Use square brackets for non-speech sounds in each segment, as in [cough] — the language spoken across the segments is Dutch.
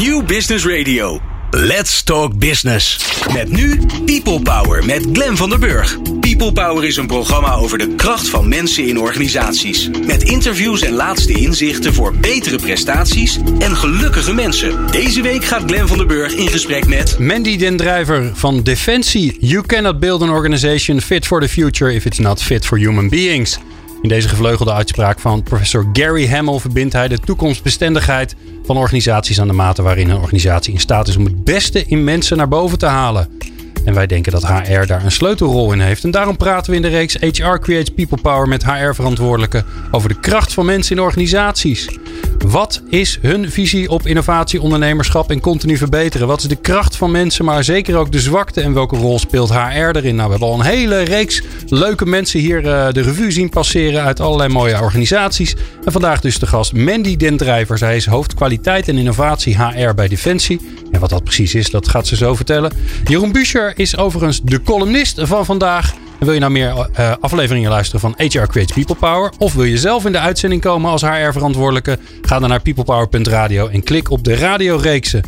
New Business Radio. Let's Talk Business. Met nu People Power met Glen van der Burg. People Power is een programma over de kracht van mensen in organisaties. Met interviews en laatste inzichten voor betere prestaties en gelukkige mensen. Deze week gaat Glen van der Burg in gesprek met... Mandy den Drijver van Defensie. You cannot build an organization fit for the future if it's not fit for human beings. In deze gevleugelde uitspraak van professor Gary Hamel verbindt hij de toekomstbestendigheid van organisaties aan de mate waarin een organisatie in staat is om het beste in mensen naar boven te halen. En wij denken dat HR daar een sleutelrol in heeft. En daarom praten we in de reeks HR Creates People Power met HR-verantwoordelijken over de kracht van mensen in organisaties. Wat is hun visie op innovatie, ondernemerschap en continu verbeteren? Wat is de kracht van mensen, maar zeker ook de zwakte en welke rol speelt HR erin? Nou, we hebben al een hele reeks leuke mensen hier uh, de revue zien passeren uit allerlei mooie organisaties. En vandaag dus de gast Mandy Den Drijver. Zij is hoofd kwaliteit en innovatie HR bij Defensie. En wat dat precies is, dat gaat ze zo vertellen. Jeroen Buescher is overigens de columnist van vandaag. En wil je nou meer uh, afleveringen luisteren van HR Creates People Power? Of wil je zelf in de uitzending komen als HR-verantwoordelijke? Ga dan naar peoplepower.radio en klik op de radioreeksen.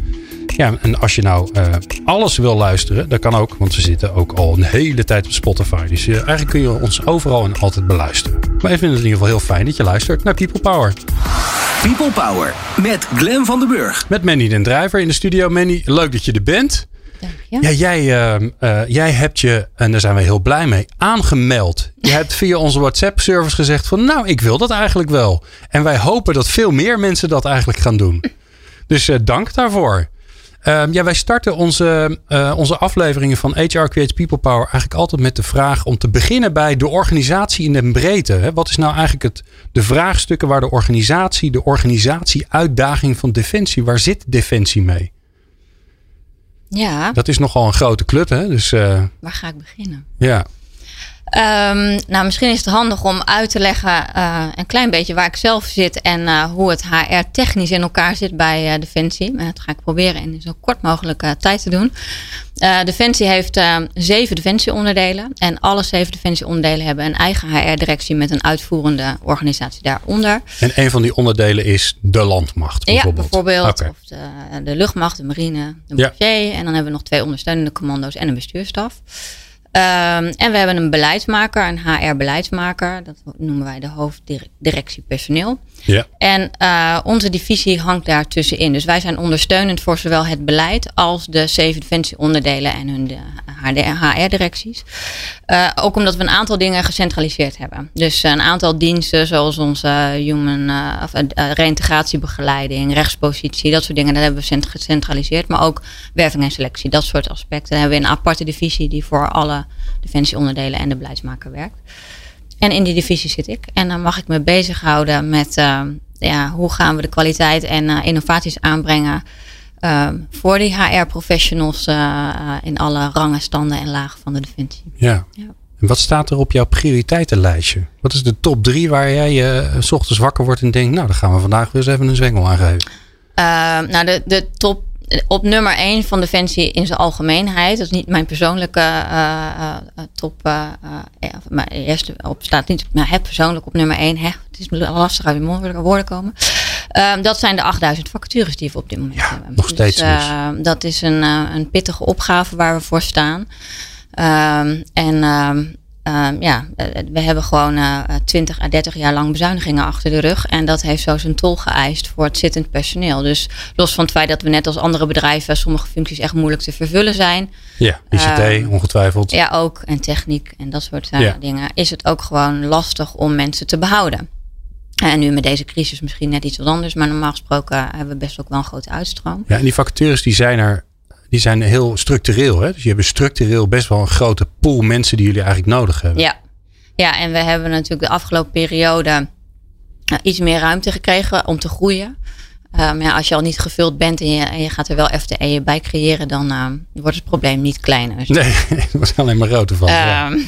Ja, en als je nou uh, alles wil luisteren, dat kan ook, want we zitten ook al een hele tijd op Spotify. Dus uh, eigenlijk kun je ons overal en altijd beluisteren. Maar ik vind het in ieder geval heel fijn dat je luistert naar People Power. People Power met Glen van den Burg. Met Manny den Drijver in de studio. Manny, leuk dat je er bent. Ja. ja, jij, uh, uh, jij hebt je, en daar zijn we heel blij mee, aangemeld. Je [laughs] hebt via onze WhatsApp-service gezegd van, nou, ik wil dat eigenlijk wel. En wij hopen dat veel meer mensen dat eigenlijk gaan doen. [laughs] Dus uh, dank daarvoor. Uh, ja, wij starten onze, uh, onze afleveringen van HR Creates People Power eigenlijk altijd met de vraag om te beginnen bij de organisatie in de breedte. Hè? Wat is nou eigenlijk het, de vraagstukken waar de organisatie, de organisatie-uitdaging van Defensie, waar zit Defensie mee? Ja. Dat is nogal een grote club, hè? Dus, uh, waar ga ik beginnen? Ja. Um, nou, misschien is het handig om uit te leggen uh, een klein beetje waar ik zelf zit en uh, hoe het HR technisch in elkaar zit bij uh, Defensie. En dat ga ik proberen in zo kort mogelijk tijd te doen. Defensie heeft zeven Defensieonderdelen en alle zeven Defensieonderdelen hebben een eigen HR-directie met een uitvoerende organisatie daaronder. En een van die onderdelen is de landmacht bijvoorbeeld? Ja, bijvoorbeeld. Okay. Of de, de, luchtmacht, de marine, de marché. Ja. En dan hebben we nog twee ondersteunende commando's en een bestuurstaf. Um, en we hebben een beleidsmaker, een HR-beleidsmaker. Dat noemen wij de hoofddirectie personeel. Ja. En uh, onze divisie hangt daar tussenin. Dus wij zijn ondersteunend voor zowel het beleid als de zeven defensieonderdelen en hun HR-directies. Uh, ook omdat we een aantal dingen gecentraliseerd hebben. Dus een aantal diensten zoals onze human uh, of, reïntegratiebegeleiding, rechtspositie, dat soort dingen, dat hebben we gecentraliseerd. Maar ook werving en selectie, dat soort aspecten. Dan hebben we een aparte divisie die voor alle defensieonderdelen en de beleidsmaker werkt. En in die divisie zit ik. En dan mag ik me bezighouden met uh, ja, hoe gaan we de kwaliteit en uh, innovaties aanbrengen uh, voor die HR-professionals in alle rangen, standen en lagen van de defensie. Ja. ja. En wat staat er op jouw prioriteitenlijstje? Wat is de top drie waar jij je s ochtends wakker wordt en denkt, nou, dan gaan we vandaag weer eens even een zwengel aangeven? nou, de, de top op nummer 1 van Defensie in zijn algemeenheid. Dat is niet mijn persoonlijke uh, uh, top. Uh, mijn eerste op staat niet, maar heb persoonlijk op nummer 1. Hè, het is lastig uit mijn woorden komen. Um, dat zijn de 8000 vacatures die we op dit moment ja, hebben. Nog steeds. Dus, dus. Dat is een, een pittige opgave waar we voor staan. Um, en um, Um, ja, we hebben gewoon uh, 20 à 30 jaar lang bezuinigingen achter de rug. En dat heeft zo zijn tol geëist voor het zittend personeel. Dus los van het feit dat we net als andere bedrijven sommige functies echt moeilijk te vervullen zijn. Ja, ICT um, ongetwijfeld. Ja, ook. En techniek en dat soort uh, ja. dingen. Is het ook gewoon lastig om mensen te behouden. En nu met deze crisis misschien net iets wat anders. Maar normaal gesproken hebben we best ook wel een grote uitstroom. Ja, en die vacatures die zijn er die zijn heel structureel. Hè? Dus je hebt structureel best wel een grote pool mensen die jullie eigenlijk nodig hebben. Ja, ja en we hebben natuurlijk de afgelopen periode iets meer ruimte gekregen om te groeien. Um, ja, als je al niet gevuld bent en je, en je gaat er wel FTE bij creëren, dan uh, wordt het probleem niet kleiner. [laughs] Nee, het wordt alleen maar groter van. Um,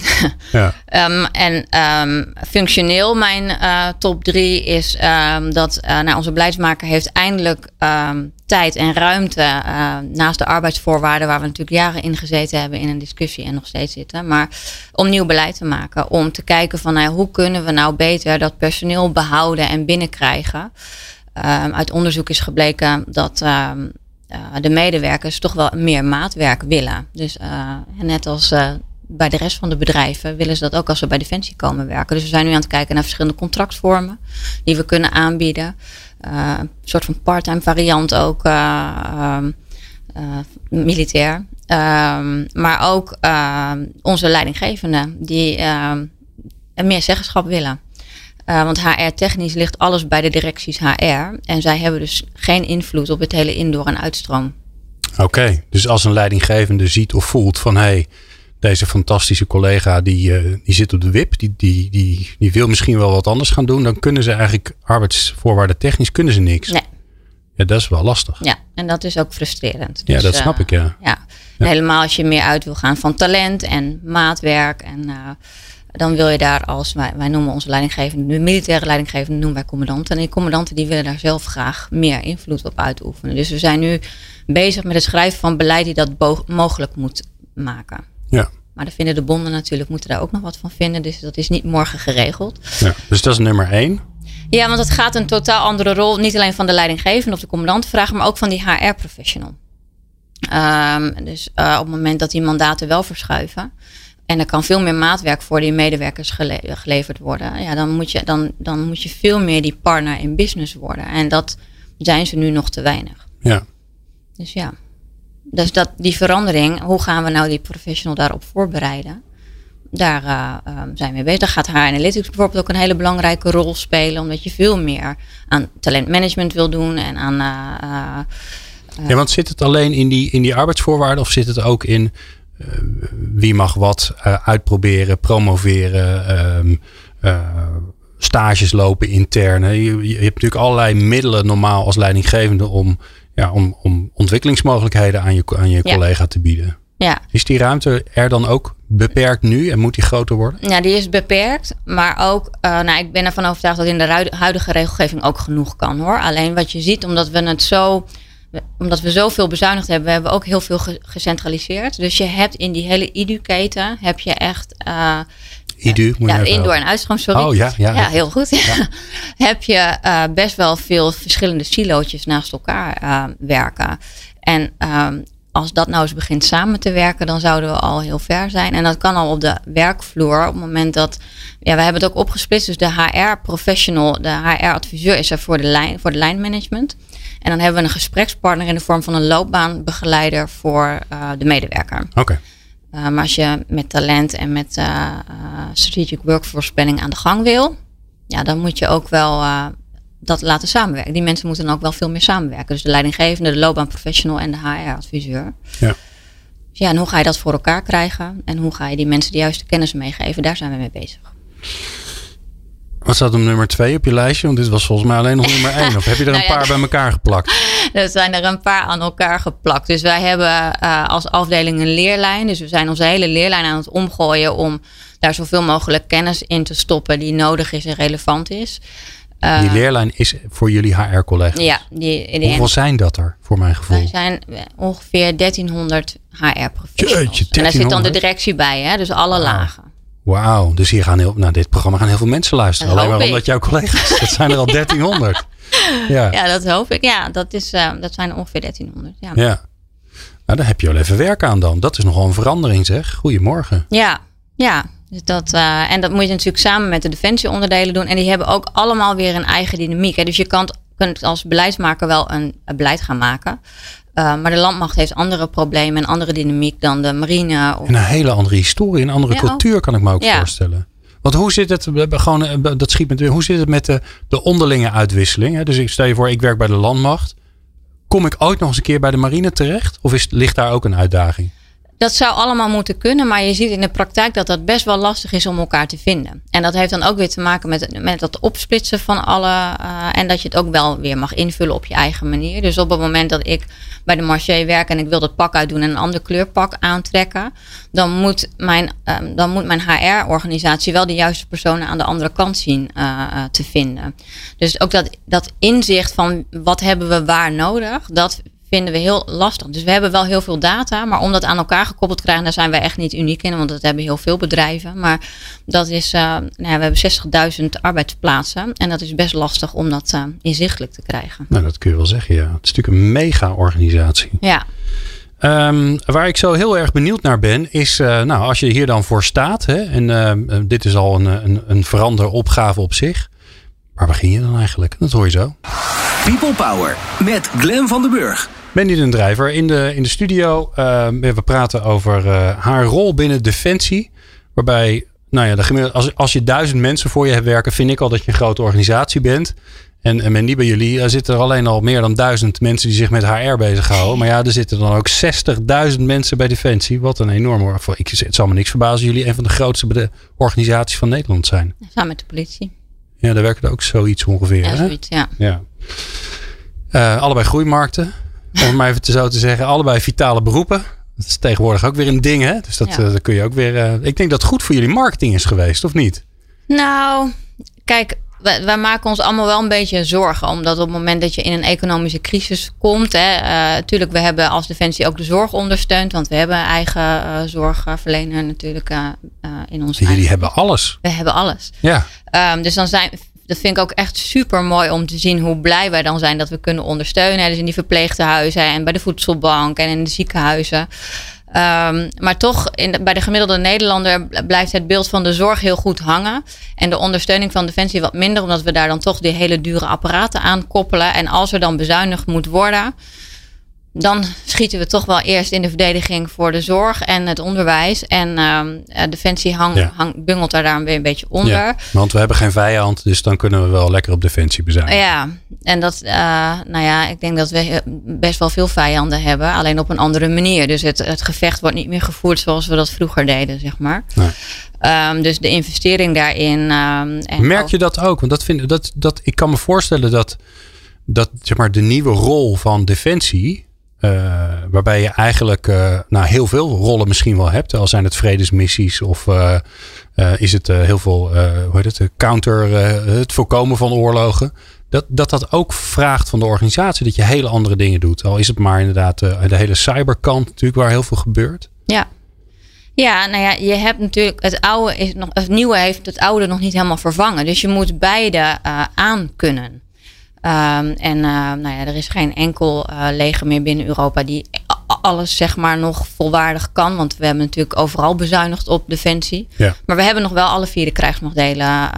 ja. um, [laughs] en functioneel, mijn uh, top drie is dat uh, nou, onze beleidsmaker heeft eindelijk tijd en ruimte uh, naast de arbeidsvoorwaarden, waar we natuurlijk jaren in gezeten hebben in een discussie en nog steeds zitten, maar om nieuw beleid te maken. Om te kijken van nou, hoe kunnen we nou beter dat personeel behouden en binnenkrijgen. Um, uit onderzoek is gebleken dat um, de medewerkers toch wel meer maatwerk willen. Dus net als bij de rest van de bedrijven willen ze dat ook als ze bij Defensie komen werken. Dus we zijn nu aan het kijken naar verschillende contractvormen die we kunnen aanbieden. Een soort van part-time variant ook. Ehm, militair. Ehm, maar ook onze leidinggevenden die ehm, meer zeggenschap willen. Want HR-technisch ligt alles bij de directies HR. En zij hebben dus geen invloed op het hele indoor- en uitstroom. Oké, dus als een leidinggevende ziet of voelt van hé, hey, deze fantastische collega die, uh, die zit op de wip, die, die, die, die wil misschien wel wat anders gaan doen, dan kunnen ze eigenlijk arbeidsvoorwaarden technisch kunnen ze niks. Nee. Ja, dat is wel lastig. Ja, en dat is ook frustrerend. ja, dus, dat snap uh, ik, ja. ja. Helemaal als je meer uit wil gaan van talent en maatwerk. En uh, dan wil je daar als, wij, wij noemen onze leidinggevende, de militaire leidinggevende noemen wij commandanten. En die commandanten die willen daar zelf graag meer invloed op uitoefenen. Dus we zijn nu bezig met het schrijven van beleid die dat mogelijk moet maken. Ja. Maar daar vinden de bonden natuurlijk, moeten daar ook nog wat van vinden. Dus dat is niet morgen geregeld. Ja, dus dat is nummer één. Ja, want het gaat een totaal andere rol, niet alleen van de leidinggevende of de commandant vragen, maar ook van die HR-professional. Um, dus uh, op het moment dat die mandaten wel verschuiven. En er kan veel meer maatwerk voor die medewerkers gele geleverd worden. Ja, dan moet, je, dan, dan moet je veel meer die partner in business worden. En dat zijn ze nu nog te weinig. Ja. Dus ja. Dus dat, die verandering, hoe gaan we nou die professional daarop voorbereiden? Daar uh, um, zijn we mee bezig. Gaat HR Analytics bijvoorbeeld ook een hele belangrijke rol spelen. Omdat je veel meer aan talentmanagement wil doen en aan... Uh, ja, want zit het alleen in die, in die arbeidsvoorwaarden of zit het ook in wie mag wat uitproberen, promoveren, uh, stages lopen interne? Je, hebt natuurlijk allerlei middelen normaal als leidinggevende om, ja, om, om ontwikkelingsmogelijkheden aan je, aan je ja. collega te bieden. Ja. Is die ruimte er dan ook beperkt nu en moet die groter worden? Ja, die is beperkt. Maar ook, uh, nou, ik ben ervan overtuigd dat in de huidige regelgeving ook genoeg kan hoor. Alleen wat je ziet, omdat we het zo omdat we zoveel bezuinigd hebben, we hebben ook heel veel gecentraliseerd. Dus je hebt in die hele IDU-keten heb je echt. Uh, IDU, moet ja, indoor en uitstroom, sorry. Oh ja, ja. ja heel goed. Ja. [laughs] heb je uh, best wel veel verschillende silootjes naast elkaar uh, werken. En um, als dat nou eens begint samen te werken, dan zouden we al heel ver zijn. En dat kan al op de werkvloer. Op het moment dat. Ja, we hebben het ook opgesplitst. Dus de HR-professional, de HR-adviseur is er voor de, lijn, voor de lijnmanagement. En dan hebben we een gesprekspartner in de vorm van een loopbaanbegeleider voor uh, de medewerker. Oké. Okay. Uh, maar als je met talent en met uh, strategic workforce planning aan de gang wil, ja, dan moet je ook wel dat laten samenwerken. Die mensen moeten dan ook wel veel meer samenwerken. Dus de leidinggevende, de loopbaanprofessional en de HR-adviseur. Ja. Dus ja, en hoe ga je dat voor elkaar krijgen? En hoe ga je die mensen de juiste kennis meegeven? Daar zijn we mee bezig. Wat staat op nummer twee op je lijstje? Want dit was volgens mij alleen nog nummer [laughs] één. Of heb je er nou een paar ja, bij elkaar geplakt? [laughs] Er zijn er een paar aan elkaar geplakt. Dus wij hebben uh, als afdeling een leerlijn. Dus we zijn onze hele leerlijn aan het omgooien om daar zoveel mogelijk kennis in te stoppen die nodig is en relevant is. Uh, die leerlijn is voor jullie HR-collega's? Ja. Die, die Hoeveel zijn dat er, voor mijn gevoel? Er zijn ongeveer 1300 HR-professionals. En daar zit dan de directie bij, hè? dus alle lagen. Wauw, dus hier gaan heel, naar dit programma gaan heel veel mensen luisteren. Dat Alleen maar ik. omdat jouw collega's, dat zijn er al [laughs] 1300. Ja, ja dat hoop ik. Ja, dat, is, uh, dat zijn er ongeveer 1300. Ja. ja. Nou, daar heb je wel even werk aan dan. Dat is nogal een verandering zeg. Goedemorgen. Ja, ja. Dus dat, uh, en dat moet je natuurlijk samen met de defensieonderdelen doen. En die hebben ook allemaal weer een eigen dynamiek. Hè. Dus je kan, kunt als beleidsmaker wel een, een beleid gaan maken. Uh, maar de landmacht heeft andere problemen en andere dynamiek dan de marine. Of... En een hele andere historie, een andere ja, cultuur kan ik me ook ja. voorstellen. Want hoe zit het, gewoon, dat schiet met, hoe zit het met de, de onderlinge uitwisseling? Dus ik stel je voor, ik werk bij de landmacht. Kom ik ooit nog eens een keer bij de marine terecht? Of is, ligt daar ook een uitdaging? Dat zou allemaal moeten kunnen, maar je ziet in de praktijk dat dat best wel lastig is om elkaar te vinden. En dat heeft dan ook weer te maken met, met dat opsplitsen van alle. Uh, en dat je het ook wel weer mag invullen op je eigen manier. Dus op het moment dat ik bij de marché werk en ik wil dat pak uitdoen en een ander kleurpak aantrekken, dan moet mijn, um, dan moet mijn HR-organisatie wel de juiste personen aan de andere kant zien uh, uh, te vinden. Dus ook dat, dat inzicht van wat hebben we waar nodig, dat vinden we heel lastig. Dus we hebben wel heel veel data, maar om dat aan elkaar gekoppeld te krijgen, daar zijn wij echt niet uniek in, want dat hebben heel veel bedrijven. Maar dat is, uh, nou ja, we hebben 60.000 arbeidsplaatsen en dat is best lastig om dat uh, inzichtelijk te krijgen. Nou, dat kun je wel zeggen, ja. Het is natuurlijk een mega-organisatie. Ja. Um, waar ik zo heel erg benieuwd naar ben, is uh, nou, als je hier dan voor staat, hè, en dit is al een, een, een veranderopgave op zich. Waar begin je dan eigenlijk? Dat hoor je zo. People Power met Glen van den Burg. Ben niet een drijver in de, in de studio. Uh, we praten over haar rol binnen Defensie. Waarbij, nou ja, de, als, als je duizend mensen voor je hebt werken, vind ik al dat je een grote organisatie bent. En, en niet bij jullie er zitten er alleen al meer dan duizend mensen die zich met HR bezighouden. Maar ja, er zitten dan ook 60.000 mensen bij Defensie. Wat een enorme. Ik, het zal me niks verbazen jullie een van de grootste organisaties van Nederland zijn. Samen met de politie. Ja, daar werkt ook zoiets ongeveer. Ja, zoiets, ja. ja. Uh, allebei groeimarkten. Om het maar even te zo te zeggen. Allebei vitale beroepen. Dat is tegenwoordig ook weer een ding, hè? Dus dat, ja. uh, dat kun je ook weer. Uh, ik denk dat het goed voor jullie marketing is geweest, of niet? Nou, kijk, wij, wij, maken ons allemaal wel een beetje zorgen. Omdat op het moment dat je in een economische crisis komt. Hè, natuurlijk, we hebben als Defensie ook de zorg ondersteund. Want we hebben eigen uh, zorgverlener natuurlijk uh, in ons. Jullie eigen... hebben alles. We hebben alles. Ja. Um, dus dan zijn. Dat vind ik ook echt super mooi om te zien hoe blij wij dan zijn dat we kunnen ondersteunen. Dus in die verpleegtehuizen en bij de voedselbank en in de ziekenhuizen. Um, maar toch, in bij de gemiddelde Nederlander blijft het beeld van de zorg heel goed hangen. En de ondersteuning van Defensie wat minder, omdat we daar dan toch die hele dure apparaten aan koppelen. En als er dan bezuinigd moet worden, dan schieten we toch wel eerst in de verdediging voor de zorg en het onderwijs. En uh, Defensie hang, ja. hang, bungelt daar, daar weer een beetje onder. Ja, want we hebben geen vijand, dus dan kunnen we wel lekker op Defensie bezuinigen. Ja, en dat, uh, nou ja, ik denk dat we best wel veel vijanden hebben, alleen op een andere manier. Dus het, het gevecht wordt niet meer gevoerd zoals we dat vroeger deden, zeg maar. Nee. Um, dus de investering daarin. Um, en Merk je dat ook? Want dat vind, dat, dat, ik kan me voorstellen dat, dat zeg maar, de nieuwe rol van Defensie uh, waarbij je eigenlijk uh, nou, heel veel rollen misschien wel hebt. Al zijn het vredesmissies of uh, is het heel veel, hoe heet het, counter, het voorkomen van oorlogen. Dat, dat dat ook vraagt van de organisatie dat je hele andere dingen doet. Al is het maar inderdaad de hele cyberkant natuurlijk waar heel veel gebeurt. Ja. Ja, nou ja, je hebt natuurlijk het oude is nog, het nieuwe heeft het oude nog niet helemaal vervangen. Dus je moet beide aan kunnen. Um, en uh, nou ja, er is geen enkel uh, leger meer binnen Europa die alles zeg maar nog volwaardig kan. Want we hebben natuurlijk overal bezuinigd op defensie. Ja. Maar we hebben nog wel alle vier de krijgsmachtdelen. Uh,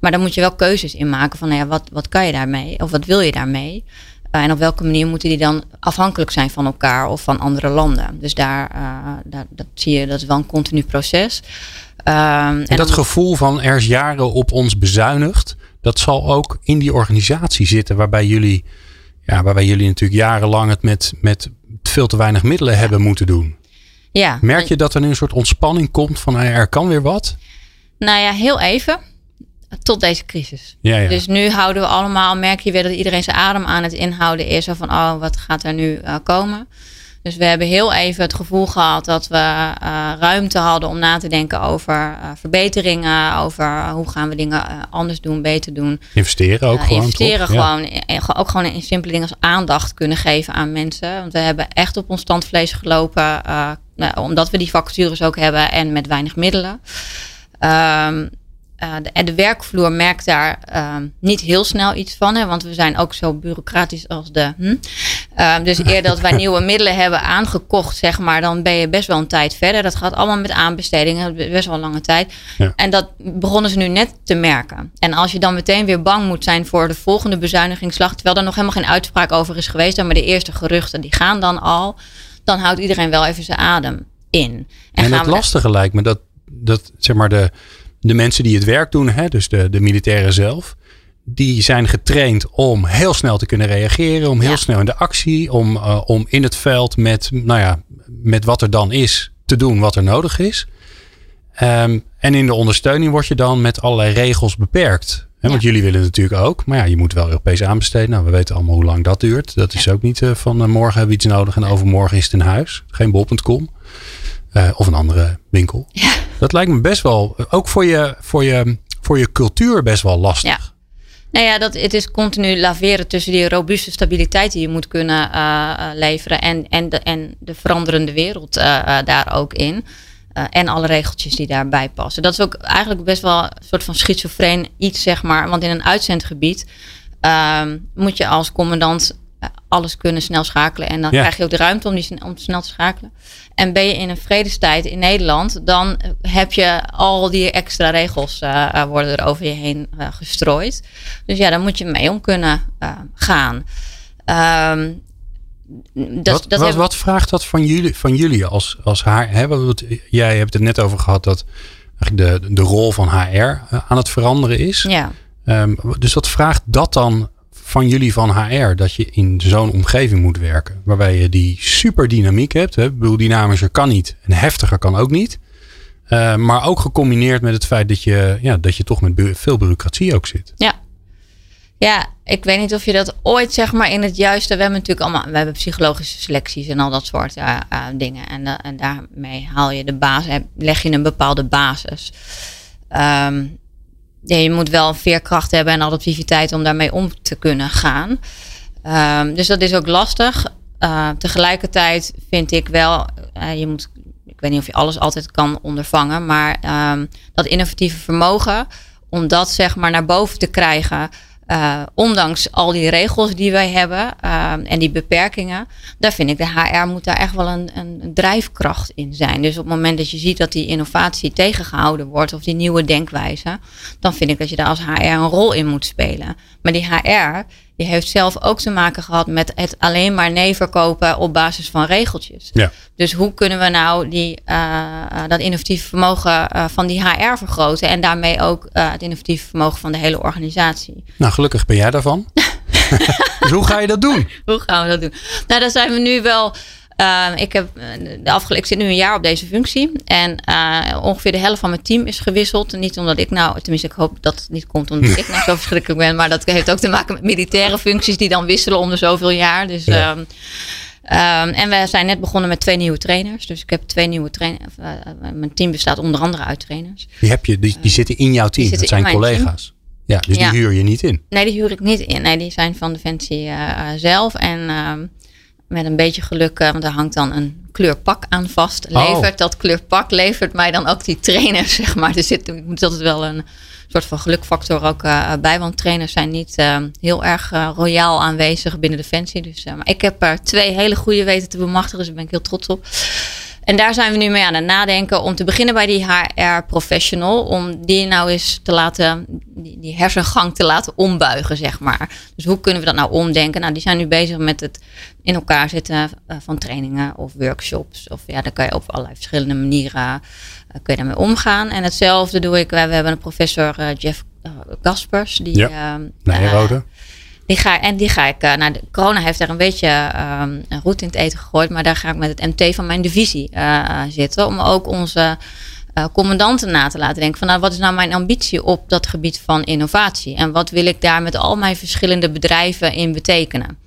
maar dan moet je wel keuzes in maken van nou ja, wat, wat kan je daarmee? Of wat wil je daarmee? en op welke manier moeten die dan afhankelijk zijn van elkaar of van andere landen? Dus daar, daar dat zie je, dat is wel een continu proces. Um, en, en dat dan, gevoel van er is jaren op ons bezuinigd dat zal ook in die organisatie zitten waarbij jullie, ja, waarbij jullie natuurlijk jarenlang het met, met veel te weinig middelen ja. hebben moeten doen. Ja. Merk je dat er nu een soort ontspanning komt van er kan weer wat? Nou ja, heel even. Tot deze crisis. Ja, ja. Dus nu houden we allemaal, merk je weer dat iedereen zijn adem aan het inhouden is. Van, oh, wat gaat er nu uh, komen? Dus we hebben heel even het gevoel gehad dat we uh, ruimte hadden om na te denken over uh, verbeteringen, over hoe gaan we dingen uh, anders doen, beter doen. Investeren ook gewoon. Investeren toch? gewoon. Ja. Ook gewoon in simpele dingen als aandacht kunnen geven aan mensen. Want we hebben echt op ons standvlees gelopen, omdat we die vacatures ook hebben en met weinig middelen. Um, uh, de, de, werkvloer merkt daar uh, niet heel snel iets van. Hè, want we zijn ook zo bureaucratisch als de. Hm? Uh, dus eer dat wij [laughs] nieuwe middelen hebben aangekocht, zeg maar, dan ben je best wel een tijd verder. Dat gaat allemaal met aanbestedingen, best wel een lange tijd. Ja. En dat begonnen ze nu net te merken. En als je dan meteen weer bang moet zijn voor de volgende bezuinigingsslag, terwijl er nog helemaal geen uitspraak over is geweest, maar de eerste geruchten die gaan dan al, dan houdt iedereen wel even zijn adem in. En, en het lastige lijkt me dat, dat zeg maar de de mensen die het werk doen, hè, dus de, de militairen zelf, die zijn getraind om heel snel te kunnen reageren, om heel ja. snel in de actie, om, uh, om in het veld met, nou ja, met wat er dan is te doen wat er nodig is. Um, en in de ondersteuning word je dan met allerlei regels beperkt. Hè, want jullie willen natuurlijk ook, maar ja, je moet wel Europees aanbesteden. Nou, we weten allemaal hoe lang dat duurt. Dat is ook niet uh, van uh, morgen hebben we iets nodig en overmorgen is het in huis. Geen bol.com. Uh, of een andere winkel. Ja. Dat lijkt me best wel, ook voor je, voor je, voor je cultuur best wel lastig. Ja. Nou ja, dat, het is continu laveren tussen die robuuste stabiliteit die je moet kunnen leveren en, en, de, en de veranderende wereld daar ook in. en alle regeltjes die daarbij passen. Dat is ook eigenlijk best wel een soort van schizofreen iets, zeg maar. Want in een uitzendgebied ehm, moet je als commandant alles kunnen snel schakelen. En dan krijg je ook de ruimte om, die, om snel te schakelen. En ben je in een vredestijd in Nederland, dan heb je al die extra regels uh, worden er over je heen uh, gestrooid. Dus ja, daar moet je mee om kunnen gaan. Um, dat, wat, dat wat, wat, vraagt dat van jullie, van jullie als, als HR? Hè? jij hebt het net over gehad dat de, de rol van HR aan het veranderen is. Ja. Um, dus wat vraagt dat dan van jullie van HR dat je in zo'n omgeving moet werken. Waarbij je die super dynamiek hebt. Hè? Bedoel, dynamischer kan niet en heftiger kan ook niet. Uh, maar ook gecombineerd met het feit dat je, ja, dat je toch met veel bureaucratie ook zit. Ja. Ja, ik weet niet of je dat ooit zeg maar in het juiste. We hebben natuurlijk allemaal we hebben psychologische selecties en al dat soort uh, uh, dingen. En, en daarmee haal je de basis, leg je een bepaalde basis. Um, je moet wel veerkracht hebben en adaptiviteit om daarmee om te kunnen gaan. Um, dus dat is ook lastig. Uh, tegelijkertijd vind ik wel, uh, je moet, ik weet niet of je alles altijd kan ondervangen, maar um, dat innovatieve vermogen, om dat zeg maar naar boven te krijgen, uh, ondanks al die regels die wij hebben uh, en die beperkingen, daar vind ik de HR moet daar echt wel een, een, drijfkracht in zijn. Dus op het moment dat je ziet dat die innovatie tegengehouden wordt of die nieuwe denkwijze, dan vind ik dat je daar als HR een rol in moet spelen. Maar die HR, die heeft zelf ook te maken gehad met het alleen maar nee verkopen op basis van regeltjes. Ja. Dus hoe kunnen we nou die, uh, dat innovatieve vermogen uh, van die HR vergroten en daarmee ook uh, het innovatieve vermogen van de hele organisatie? Nou, gelukkig ben jij daarvan. [laughs] [laughs] dus hoe ga je dat doen? hoe gaan we dat doen? Nou, daar zijn we nu wel uh, ik, heb eh, de afgelopen, ik zit nu een jaar op deze functie. En uh, ongeveer de helft van mijn team is gewisseld. Niet omdat ik nou, tenminste, ik hoop dat het niet komt omdat ik nou zo [laughs] verschrikkelijk ben. Maar dat heeft ook te maken met militaire functies die dan wisselen om de zoveel jaar. Dus. Ja. Um, Um, en we zijn net begonnen met twee nieuwe trainers. Dus ik heb twee nieuwe trainers. Uh, mijn team bestaat onder andere uit trainers. Die heb je, die, die zitten in jouw team. Dat zijn collega's. Team. Ja, dus ja. die huur je niet in. Nee, die huur ik niet in. Nee, die zijn van Defensie uh, zelf. En um, met een beetje geluk, uh, want er hangt dan een kleurpak aan vast. Oh. Levert dat kleurpak, levert mij dan ook die trainer, [laughs] zeg maar. Er zit, ik moet altijd wel een soort van gelukfactor ook uh, bij. Want trainers zijn niet uh, heel erg royaal aanwezig binnen Defensie. Dus, maar ik heb er twee hele goede weten te bemachtigen, dus daar ben ik heel trots op. En daar zijn we nu mee aan het nadenken om te beginnen bij die HR-professional. Om die nou eens te laten, die, die, hersengang te laten ombuigen, zeg maar. Dus hoe kunnen we dat nou omdenken? Nou, die zijn nu bezig met het in elkaar zetten uh, van trainingen of workshops. Of ja, daar kan je op allerlei verschillende manieren uh, kun je daarmee omgaan. En hetzelfde doe ik. We hebben een professor uh, Jeff Gaspers. Die, ja, nee, Rode. Die ga, en die ga ik, uh, nou, corona heeft daar een beetje um, een roet in het eten gegooid, maar daar ga ik met het MT van mijn divisie uh, zitten. Om ook onze commandanten na te laten denken van nou, wat is nou mijn ambitie op dat gebied van innovatie? En wat wil ik daar met al mijn verschillende bedrijven in betekenen?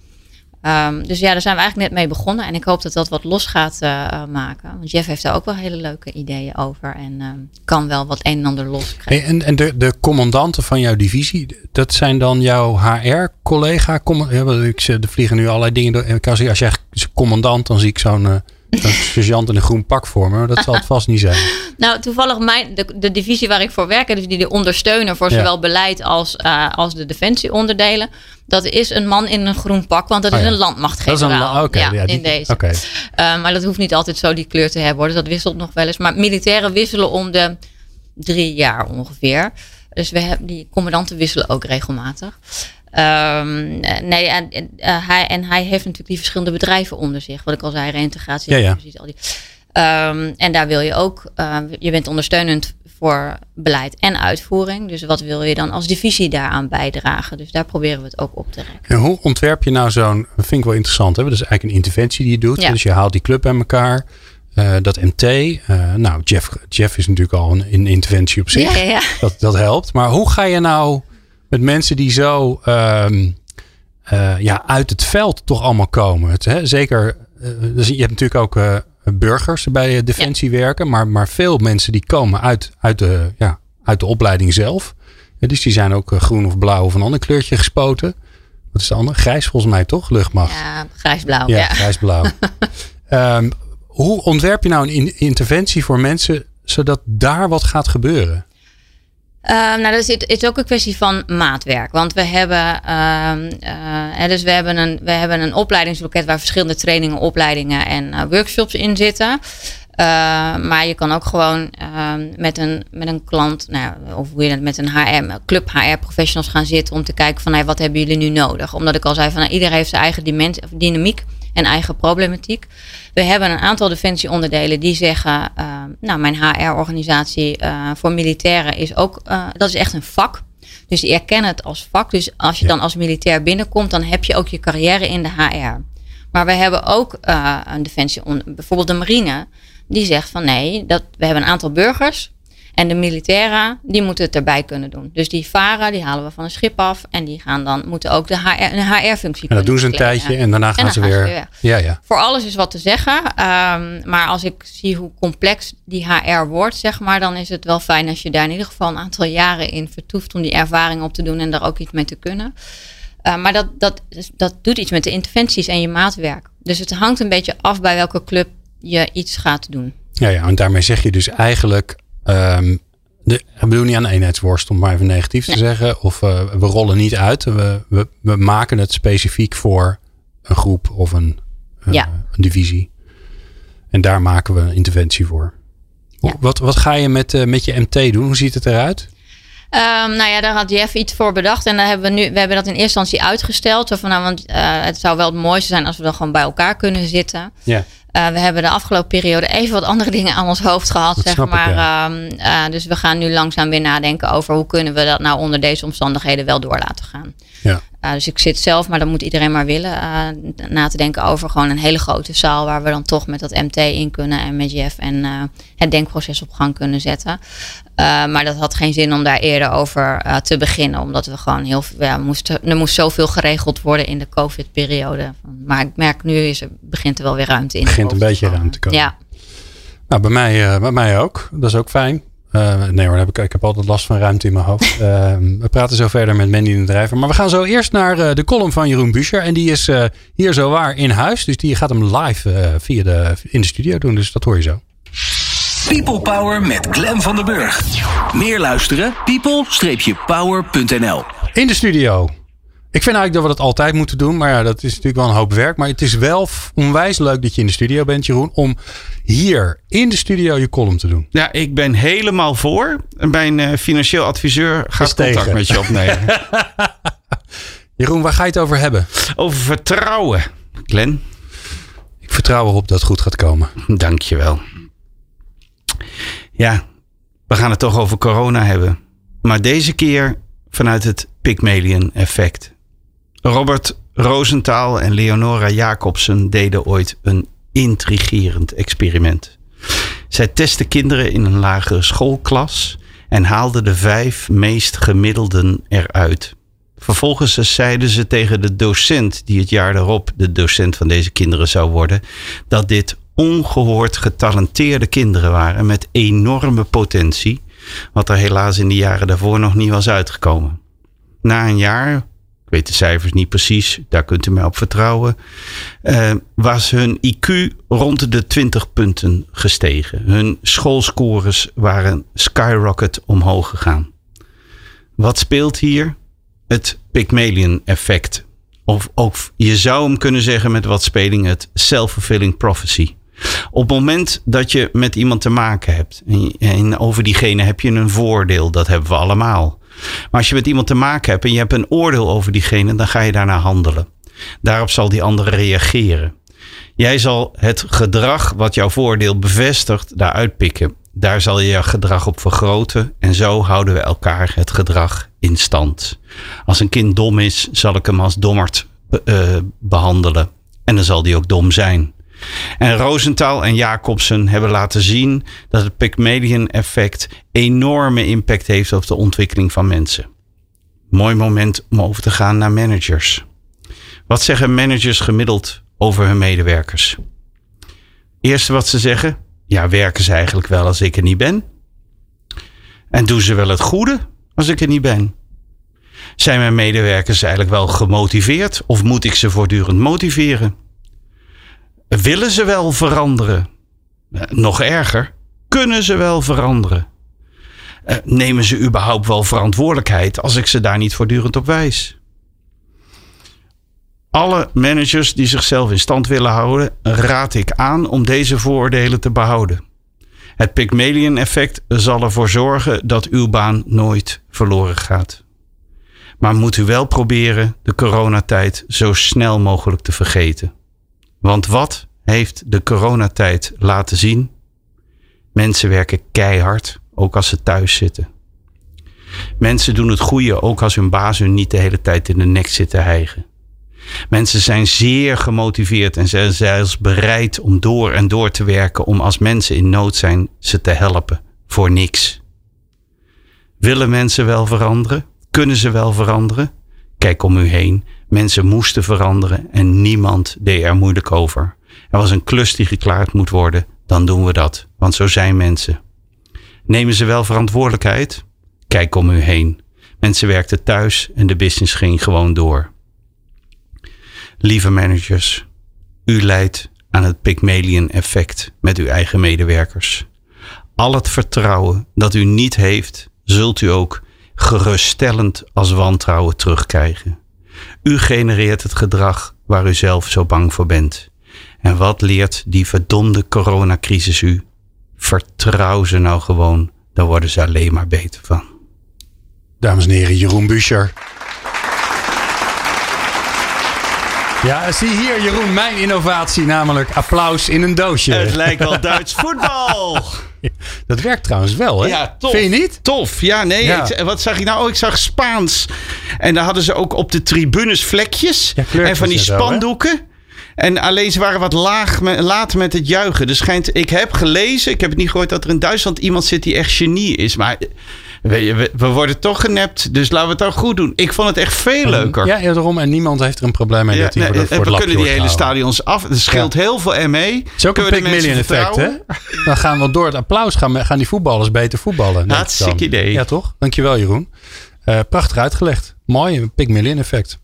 Um, dus ja, daar zijn we eigenlijk net mee begonnen. En ik hoop dat dat wat los gaat uh, maken. Want Jeff heeft daar ook wel hele leuke ideeën over. En uh, kan wel wat een en ander los krijgen. En en de, de commandanten van jouw divisie, dat zijn dan jouw HR-collega? Ja, er vliegen nu allerlei dingen door. Als jij zegt commandant, dan zie ik zo'n... Een [laughs] sergeant in een groen pak voor me. Maar dat zal het vast niet zijn. [laughs] Nou, toevallig mijn, de, de divisie waar ik voor werk, dus die de ondersteuner voor zowel beleid als, uh, als de defensieonderdelen. Dat is een man in een groen pak, want dat oh, is een landmachtgeneraal. Dat is een, okay, ja, in deze. Okay. Uh, maar dat hoeft niet altijd zo die kleur te hebben. Hoor. Dus dat wisselt nog wel eens. Maar militairen wisselen om de drie jaar ongeveer. Dus we hebben, die commandanten wisselen ook regelmatig. Um, nee, en, uh, hij, en hij heeft natuurlijk die verschillende bedrijven onder zich. Wat ik al zei, reintegratie. Ja, ja. Al die, um, en daar wil je ook, uh, je bent ondersteunend voor beleid en uitvoering. Dus wat wil je dan als divisie daaraan bijdragen? Dus daar proberen we het ook op te rekken. En hoe ontwerp je nou zo'n, dat vind ik wel interessant. Hè? Dat is eigenlijk een interventie die je doet. Ja. Dus je haalt die club bij elkaar. Uh, dat MT, uh, nou Jeff, Jeff is natuurlijk al een, een interventie op zich. Ja, ja, dat, dat helpt. Maar hoe ga je nou met mensen die zo um, uh, ja, uit het veld toch allemaal komen? Het, hè? Zeker, dus je hebt natuurlijk ook burgers bij Defensie werken. Maar, maar veel mensen die komen uit, uit, de, ja, uit de opleiding zelf. dus die zijn ook groen of blauw of een ander kleurtje gespoten. Wat is de andere? Grijs volgens mij toch? Luchtmacht. Ja, grijsblauw. Ja, Ja, grijsblauw. [laughs] Ehm, hoe ontwerp je nou een in- interventie voor mensen zodat daar wat gaat gebeuren? Ehm, nou, dat het is ook een kwestie van maatwerk. Want we hebben, ehm, eh, dus we hebben, een, we hebben een opleidingsloket waar verschillende trainingen, opleidingen en eh, workshops in zitten. Eh, maar je kan ook gewoon ehm, met, een, met een klant, nou, of hoe je dat met een HR, club HR professionals gaan zitten om te kijken van hey, wat hebben jullie nu nodig? Omdat ik al zei van nou, iedereen heeft zijn eigen dynamiek en eigen problematiek. We hebben een aantal defensieonderdelen die zeggen, eh, nou mijn HR-organisatie eh, voor militairen is ook, eh, dat is echt een vak. Dus die erkennen het als vak. Dus als je Ja. dan als militair binnenkomt, dan heb je ook je carrière in de HR. Maar we hebben ook een defensie, bijvoorbeeld de marine, die zegt van nee, dat, we hebben een aantal burgers. En de militairen, die moeten het erbij kunnen doen. Dus die varen, die halen we van een schip af. En die gaan dan, moeten ook de HR, een HR-functie En dat doen ze een tijdje en daarna gaan ze gaan ze weer. Ja, ja. Voor alles is wat te zeggen. ehm, maar als ik zie hoe complex die HR wordt, zeg maar, dan is het wel fijn als je daar in ieder geval een aantal jaren in vertoeft om die ervaring op te doen en daar ook iets mee te kunnen. Uh, maar dat, dat, dat doet iets met de interventies en je maatwerk. Dus het hangt een beetje af bij welke club je iets gaat doen. Ja, ja, en daarmee zeg je dus eigenlijk. Um, de, ik bedoel niet aan eenheidsworst, om maar even negatief nee. te zeggen. Of uh, we rollen niet uit. We, we, we, maken het specifiek voor een groep of een, uh, ja. een divisie. En daar maken we een interventie voor. Ja. Wat, wat ga je met, uh, met je MT doen? Hoe ziet het eruit? Um, nou ja, daar had Jeff iets voor bedacht. En daar hebben we nu, we hebben dat in eerste instantie uitgesteld. Van, nou, want het zou wel het mooiste zijn als we dan gewoon bij elkaar kunnen zitten. Ja. Uh, we hebben de afgelopen periode even wat andere [laughs] dingen aan ons hoofd gehad, dat zeg maar. Ik, ja. um, uh, dus we gaan nu langzaam weer nadenken over hoe kunnen we dat nou onder deze omstandigheden wel door laten gaan. Ja. Uh, dus ik zit zelf, maar dat moet iedereen maar willen, na te denken over gewoon een hele grote zaal waar we dan toch met dat MT in kunnen en met Jeff en het denkproces op gang kunnen zetten. Maar dat had geen zin om daar eerder over te beginnen. Omdat we gewoon heel veel. Ja, moest, er moest zoveel geregeld worden in de COVID-periode. Maar ik merk nu is er, begint er wel weer ruimte in. begint een beetje ruimte te komen. Ja. Nou, bij mij, bij mij ook. Dat is ook fijn. Nee hoor, heb ik, ik heb altijd last van ruimte in mijn hoofd. [laughs] we praten zo verder met Mandy de Drijver. Maar we gaan zo eerst naar de column van Jeroen Buescher. En die is hier zo waar in huis. Dus die gaat hem live via de, in de studio doen. Dus dat hoor je zo. People Power met Glen van den Burg. Meer luisteren? people-power.nl In de studio. Ik vind eigenlijk dat we dat altijd moeten doen. Maar ja, dat is natuurlijk wel een hoop werk. Maar het is wel onwijs leuk dat je in de studio bent, Jeroen. Om hier in de studio je column te doen. Ja, ik ben helemaal voor. En mijn uh, financieel adviseur gaat contact tegen. met je opnemen. [laughs] [laughs] Jeroen, waar ga je het over hebben? Over vertrouwen, Glen. Ik vertrouw erop dat het goed gaat komen. Dankjewel. Ja, we gaan het toch over corona hebben. Maar deze keer vanuit het Pygmalion effect. Robert Rosenthal en Leonora Jacobsen deden ooit een intrigerend experiment. Zij testten kinderen in een lagere schoolklas en haalden de vijf meest gemiddelden eruit. Vervolgens zeiden ze tegen de docent, die het jaar daarop de docent van deze kinderen zou worden, dat dit ongehoord getalenteerde kinderen waren met enorme potentie, wat er helaas in de jaren daarvoor nog niet was uitgekomen. Na een jaar, weet de cijfers niet precies, daar kunt u mij op vertrouwen, uh, was hun IQ rond de 20 punten gestegen. Hun schoolscores waren skyrocket omhoog gegaan. Wat speelt hier? Het Pygmalion effect. Of, of je zou hem kunnen zeggen met wat speling het self-fulfilling prophecy. Op het moment dat je met iemand te maken hebt en, over diegene heb je een voordeel, dat hebben we allemaal. Maar als je met iemand te maken hebt en je hebt een oordeel over diegene, dan ga je daarna handelen. Daarop zal die andere reageren. Jij zal het gedrag wat jouw voordeel bevestigt, daaruit pikken. Daar zal je je gedrag op vergroten en zo houden we elkaar het gedrag in stand. Als een kind dom is, zal ik hem als dommerd uh, behandelen en dan zal die ook dom zijn. En Rosenthal en Jacobsen hebben laten zien dat het Pygmalion effect enorme impact heeft op de ontwikkeling van mensen. Mooi moment om over te gaan naar managers. Wat zeggen managers gemiddeld over hun medewerkers? Eerste wat ze zeggen, ja, werken ze eigenlijk wel als ik er niet ben? En doen ze wel het goede als ik er niet ben? Zijn mijn medewerkers eigenlijk wel gemotiveerd of moet ik ze voortdurend motiveren? Willen ze wel veranderen? Eh, nog erger, kunnen ze wel veranderen? Eh, nemen ze überhaupt wel verantwoordelijkheid als ik ze daar niet voortdurend op wijs? Alle managers die zichzelf in stand willen houden, raad ik aan om deze vooroordelen te behouden. Het Pygmalion-effect zal ervoor zorgen dat uw baan nooit verloren gaat. Maar moet u wel proberen de coronatijd zo snel mogelijk te vergeten. Want wat heeft de coronatijd laten zien? Mensen werken keihard, ook als ze thuis zitten. Mensen doen het goede ook als hun baas hun niet de hele tijd in de nek zit te hijgen. Mensen zijn zeer gemotiveerd en zijn zelfs bereid om door en door te werken om als mensen in nood zijn ze te helpen voor niks. Willen mensen wel veranderen? Kunnen ze wel veranderen? Kijk om u heen. Mensen moesten veranderen en niemand deed er moeilijk over. Er was een klus die geklaard moet worden, dan doen we dat, want zo zijn mensen. Nemen ze wel verantwoordelijkheid? Kijk om u heen. Mensen werkten thuis en de business ging gewoon door. Lieve managers, u leidt aan het Pygmalion effect met uw eigen medewerkers. Al het vertrouwen dat u niet heeft, zult u ook geruststellend als wantrouwen terugkrijgen. U genereert het gedrag waar u zelf zo bang voor bent. En wat leert die verdomde coronacrisis u? Vertrouw ze nou gewoon, dan worden ze alleen maar beter van. Dames en heren, Jeroen Buescher. Ja, zie hier Jeroen, mijn innovatie, namelijk applaus in een doosje. Het lijkt wel Duits voetbal. [laughs] Dat werkt trouwens wel, hè? Ja, tof. Vind je niet? Tof, ja, nee. Ja. Ik- wat zag ik nou? Oh, ik zag Spaans. En daar hadden ze ook op de tribunes vlekjes. Ja, en van die spandoeken. En alleen ze waren wat laag me- laat met het juichen. Dus schijnt, ik heb gelezen, ik heb het niet gehoord dat er in Duitsland iemand zit die echt genie is. Maar je, we, we worden toch genept, dus laten we het dan goed doen. Ik vond het echt veel leuker. Ja, daarom. En niemand heeft er een probleem mee Ja, dat hij nee, voor, de, voor het we kunnen die hele stadions af. Er scheelt heel veel ME. Het is ook een Kunnen we Pygmalion mensen effect, hè? Dan gaan we door het applaus gaan, gaan die voetballers beter voetballen. Hartstikke idee. Ja, toch? Dankjewel, Jeroen. Eh, prachtig uitgelegd. Mooi, een Pygmalion effect.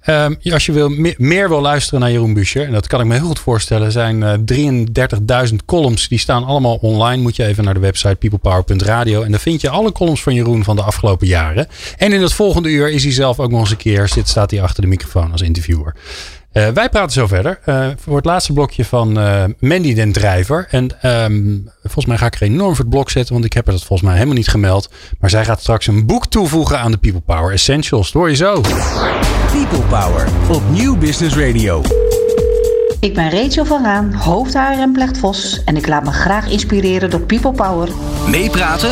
Ehm, als je wil, me- meer wil luisteren naar Jeroen Buescher, en dat kan ik me heel goed voorstellen, zijn eh 33.000 columns. Die staan allemaal online. Moet je even naar de website peoplepower.radio. En daar vind je alle columns van Jeroen van de afgelopen jaren. En in het volgende uur is hij zelf ook nog eens een keer, zit, staat hij achter de microfoon als interviewer. Eh, wij praten zo verder. eh, voor het laatste blokje van eh, Mandy den Drijver. En ehm, volgens mij ga ik er enorm voor het blok zetten, want ik heb er dat volgens mij helemaal niet gemeld. Maar zij gaat straks een boek toevoegen aan de People Power Essentials. Dat hoor je zo. People Power op Nieuw Business Radio. Ik ben Rachel van Raan, hoofd en Plecht Vos en ik laat me graag inspireren door People Power. Meepraten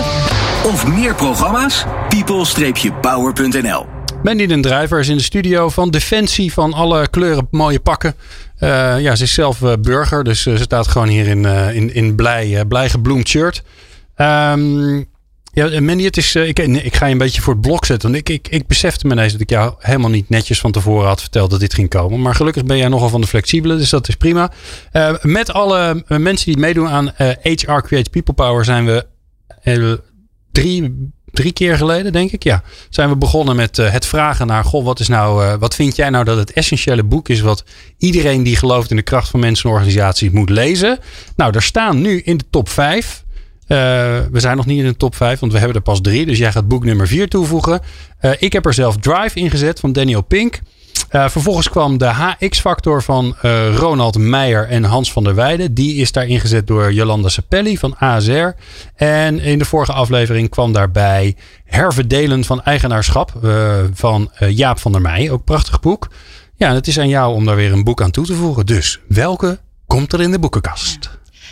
of meer programma's? people-power.nl Mandy den Drijver is in de studio van Defensie van alle kleuren mooie pakken. Eh, ja, ze is zelf eh, burger, dus eh, ze staat gewoon hier in, in, in blij, blij gebloemd shirt. Ehm, ja, Mandy, het is, ik, ik ga je een beetje voor het blok zetten. Want ik, ik, ik besefte me ineens dat ik jou helemaal niet netjes van tevoren had verteld dat dit ging komen. Maar gelukkig ben jij nogal van de flexibele, dus dat is prima. Met alle mensen die meedoen aan HR Creates People Power zijn we eh, drie, drie keer geleden, denk ik. Ja, zijn we begonnen met eh, het vragen naar: Goh, wat, is nou, eh, wat vind jij nou dat het essentiële boek is wat iedereen die gelooft in de kracht van mensen en organisaties moet lezen? Nou, er staan nu in de top 5. we zijn nog niet in de top 5, want we hebben er pas drie. Dus jij gaat boek nummer 4 toevoegen. Eh, ik heb er zelf Drive ingezet van Daniel Pink. Eh, vervolgens kwam de HX-factor van eh, Ronald Meijer en Hans van der Weijden. Die is daar ingezet door Jolanda Sapelli van ASR. En in de vorige aflevering kwam daarbij Herverdelen van Eigenaarschap eh, van Jaap van der Meij. Ook prachtig boek. Ja, en het is aan jou om daar weer een boek aan toe te voegen. Dus welke komt er in de boekenkast?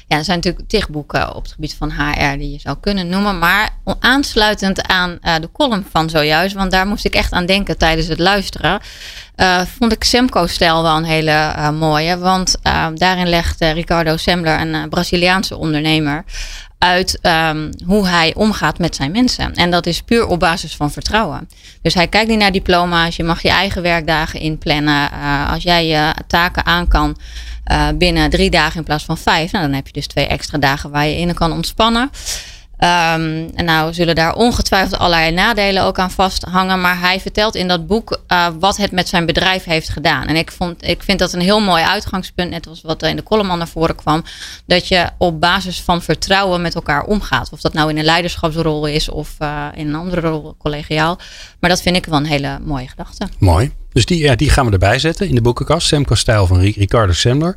Ja, er zijn natuurlijk tig boeken op het gebied van HR die je zou kunnen noemen. Maar aansluitend aan de column van zojuist, want daar moest ik echt aan denken tijdens het luisteren. Eh, vond ik Semco-stijl wel een hele eh, mooie. Want eh, daarin legt Ricardo Semler, een Braziliaanse ondernemer, uit ehm, hoe hij omgaat met zijn mensen. En dat is puur op basis van vertrouwen. Dus hij kijkt niet naar diploma's. Je mag je eigen werkdagen inplannen. Als jij je taken aan kan uh, binnen drie dagen in plaats van vijf. Nou, dan heb je dus twee extra dagen waar je in kan ontspannen. En nou zullen daar ongetwijfeld allerlei nadelen ook aan vasthangen. Maar hij vertelt in dat boek uh, wat het met zijn bedrijf heeft gedaan. En ik, vond, ik vind dat een heel mooi uitgangspunt. Net als wat in de column naar voren kwam. Dat je op basis van vertrouwen met elkaar omgaat. Of dat nou in een leiderschapsrol is of uh, in een andere rol collegiaal. Maar dat vind ik wel een hele mooie gedachte. Mooi. Dus die, ja, die gaan we erbij zetten in de boekenkast. Semco Stijl van Ricardo Semler.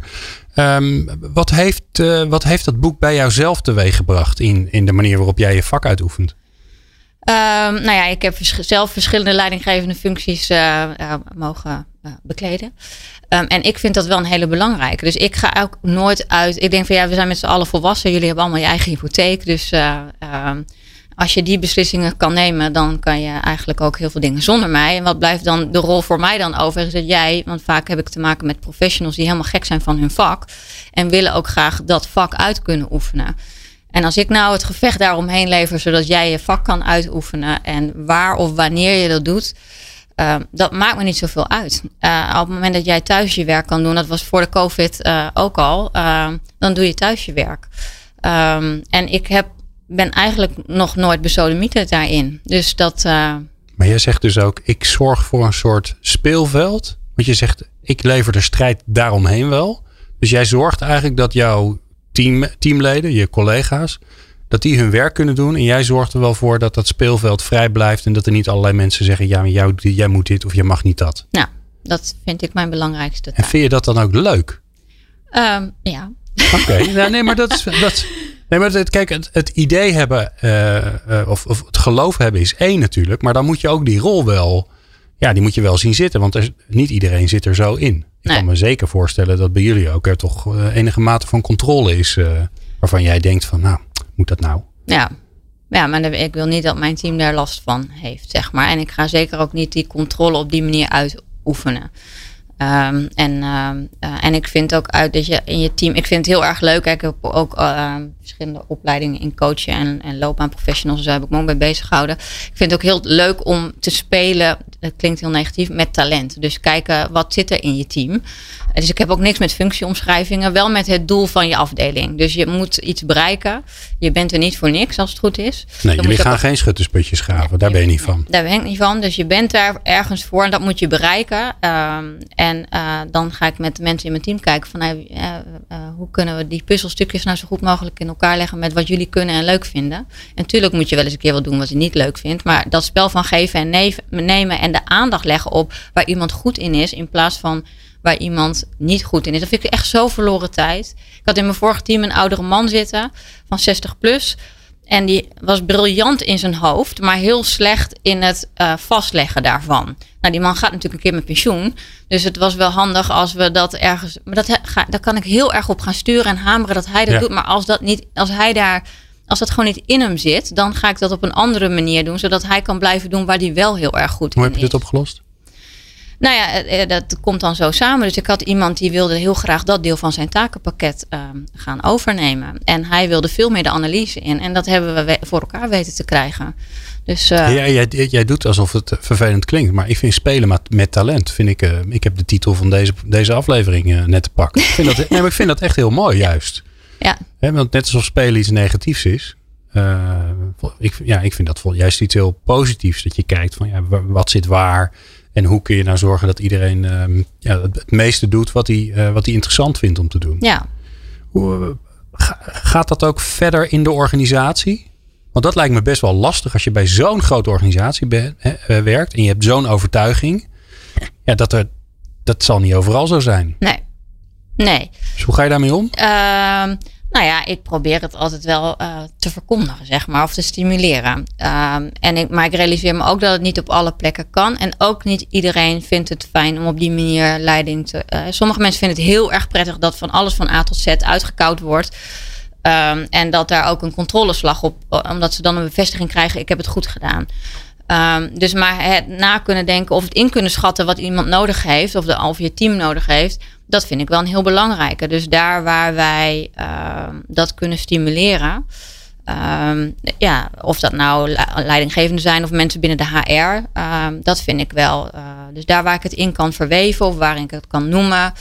Um, wat, heeft, uh, wat heeft dat boek bij jou zelf teweeggebracht in, in de manier waarop jij je vak uitoefent? Um, nou ja, ik heb zelf verschillende leidinggevende functies uh, uh, mogen bekleden. Um, en ik vind dat wel een hele belangrijke. Dus ik ga ook nooit uit. Ik denk van ja, we zijn met z'n allen volwassen. Jullie hebben allemaal je eigen hypotheek. Dus als je die beslissingen kan nemen, dan kan je eigenlijk ook heel veel dingen zonder mij. En wat blijft dan de rol voor mij dan over? Is dat jij, want vaak heb ik te maken met professionals die helemaal gek zijn van hun vak. En willen ook graag dat vak uit kunnen oefenen. En als ik nou het gevecht daaromheen lever, zodat jij je vak kan uitoefenen. En waar of wanneer je dat doet. Uh, dat maakt me niet zoveel uit. Uh, op het moment dat jij thuis je werk kan doen, dat was voor de COVID uh, ook al, dan doe je thuis je werk. Um, en ik heb ben eigenlijk nog nooit besodemieterd daarin. Dus dat. Uh... Maar jij zegt dus ook, ik zorg voor een soort speelveld. Want je zegt, ik lever de strijd daaromheen wel. Dus jij zorgt eigenlijk dat jouw team, teamleden, je collega's, dat die hun werk kunnen doen. En jij zorgt er wel voor dat dat speelveld vrij blijft. En dat er niet allerlei mensen zeggen, ja, maar jou, jij moet dit of jij mag niet dat. Nou, dat vind ik mijn belangrijkste. Taak. En vind je dat dan ook leuk? Um, ja. Oké, [laughs] okay. nou, nee, maar dat is, dat, Nee, maar het, kijk, het, het idee hebben uh, uh, of, of, het geloof hebben is één natuurlijk. Maar dan moet je ook die rol wel, ja, die moet je wel zien zitten. Want er, niet iedereen zit er zo in. Ik nee. kan me zeker voorstellen dat bij jullie ook er toch uh, enige mate van controle is. waarvan jij denkt van, nou, moet dat nou? Ja, ja, maar ik wil niet dat mijn team daar last van heeft, zeg maar. En ik ga zeker ook niet die controle op die manier uitoefenen. Um, en, uh, uh, en ik vind ook uit dat je in je team. Ik vind het heel erg leuk. Ik heb ook uh, verschillende opleidingen in coachen en, en loopbaanprofessionals. Daar heb ik me ook bij bezig gehouden. Ik vind het ook heel leuk om te spelen. Dat klinkt heel negatief. Met talent. Dus kijken wat zit er in je team. Dus ik heb ook niks met functieomschrijvingen. Wel met het doel van je afdeling. Dus je moet iets bereiken. Je bent er niet voor niks als het goed is. Nee, jullie gaan ook... geen schuttersputjes graven. Nee, daar ben je niet van. Daar ben ik niet van. Dus je bent daar ergens voor. En dat moet je bereiken. Um, en uh, dan ga ik met de mensen in mijn team kijken van uh, uh, hoe kunnen we die puzzelstukjes nou zo goed mogelijk in elkaar leggen met wat jullie kunnen en leuk vinden. En natuurlijk moet je wel eens een keer wat doen wat je niet leuk vindt. Maar dat spel van geven en nemen en de aandacht leggen op waar iemand goed in is, in plaats van waar iemand niet goed in is. Dat vind ik echt zo verloren tijd. Ik had in mijn vorige team een oudere man zitten van 60 plus. En die was briljant in zijn hoofd, maar heel slecht in het uh, vastleggen daarvan. Nou, die man gaat natuurlijk een keer met pensioen. Dus het was wel handig als we dat ergens. Maar dat, daar kan ik heel erg op gaan sturen en hameren dat hij dat ja. doet. Maar als dat niet, als hij daar. Als dat gewoon niet in hem zit, dan ga ik dat op een andere manier doen. Zodat hij kan blijven doen waar hij wel heel erg goed Hoe in is. Hoe heb je dit opgelost? Nou ja, dat komt dan zo samen. Dus ik had iemand die wilde heel graag dat deel van zijn takenpakket uh, gaan overnemen. En hij wilde veel meer de analyse in. En dat hebben we voor elkaar weten te krijgen. Dus, uh, ja, jij, jij doet alsof het vervelend klinkt. Maar ik vind spelen met, met talent. Vind ik, uh, ik heb de titel van deze, deze aflevering net te pakken. Ik vind dat, [laughs] nee, maar ik vind dat echt heel mooi, juist. Ja. He, want net alsof spelen iets negatiefs is. ik, ja, ik vind dat juist iets heel positiefs. Dat je kijkt van ja, wat zit waar. En hoe kun je nou zorgen dat iedereen uh, ja, het meeste doet wat hij, uh, wat hij interessant vindt om te doen? Ja. Hoe, uh, gaat dat ook verder in de organisatie? Want dat lijkt me best wel lastig als je bij zo'n grote organisatie be, he, werkt en je hebt zo'n overtuiging. Ja, dat, er, dat zal niet overal zo zijn. Nee. Nee. Dus hoe ga je daarmee om? Ehm, nou ja, ik probeer het altijd wel uh, te verkondigen, zeg maar, of te stimuleren. Um, en ik, maar ik realiseer me ook dat het niet op alle plekken kan. En ook niet iedereen vindt het fijn om op die manier leiding te. Uh, sommige mensen vinden het heel erg prettig dat van alles van A tot Z uitgekoud wordt. Um, en dat daar ook een controleslag op, omdat ze dan een bevestiging krijgen: ik heb het goed gedaan. Um, dus maar het na kunnen denken of het in kunnen schatten wat iemand nodig heeft, of, de, of je team nodig heeft, dat vind ik wel een heel belangrijke. Dus daar waar wij uh, dat kunnen stimuleren. Um, ja, of dat nou leidinggevenden zijn of mensen binnen de HR. Um, dat vind ik wel. Uh, dus daar waar ik het in kan verweven of waar ik het kan noemen.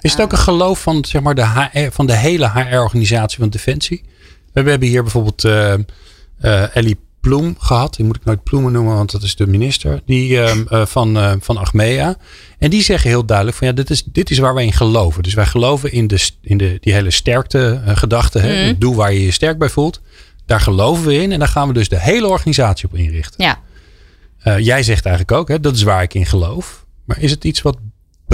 Is het ook een geloof van, zeg maar, de, HR, van de hele HR-organisatie van Defensie? We hebben hier bijvoorbeeld uh, uh, Ellie Ploem gehad. Die moet ik nooit Ploemen noemen, want dat is de minister die, uh, van, uh, van Achmea. En die zeggen heel duidelijk van ja, dit is, dit is waar wij in geloven. Dus wij geloven in, de, in de, die hele sterkte gedachte. Hè? Mhm. Doe waar je je sterk bij voelt. Daar geloven we in en daar gaan we dus de hele organisatie op inrichten. Ja. Jij zegt eigenlijk ook, hè, dat is waar ik in geloof. Maar is het iets wat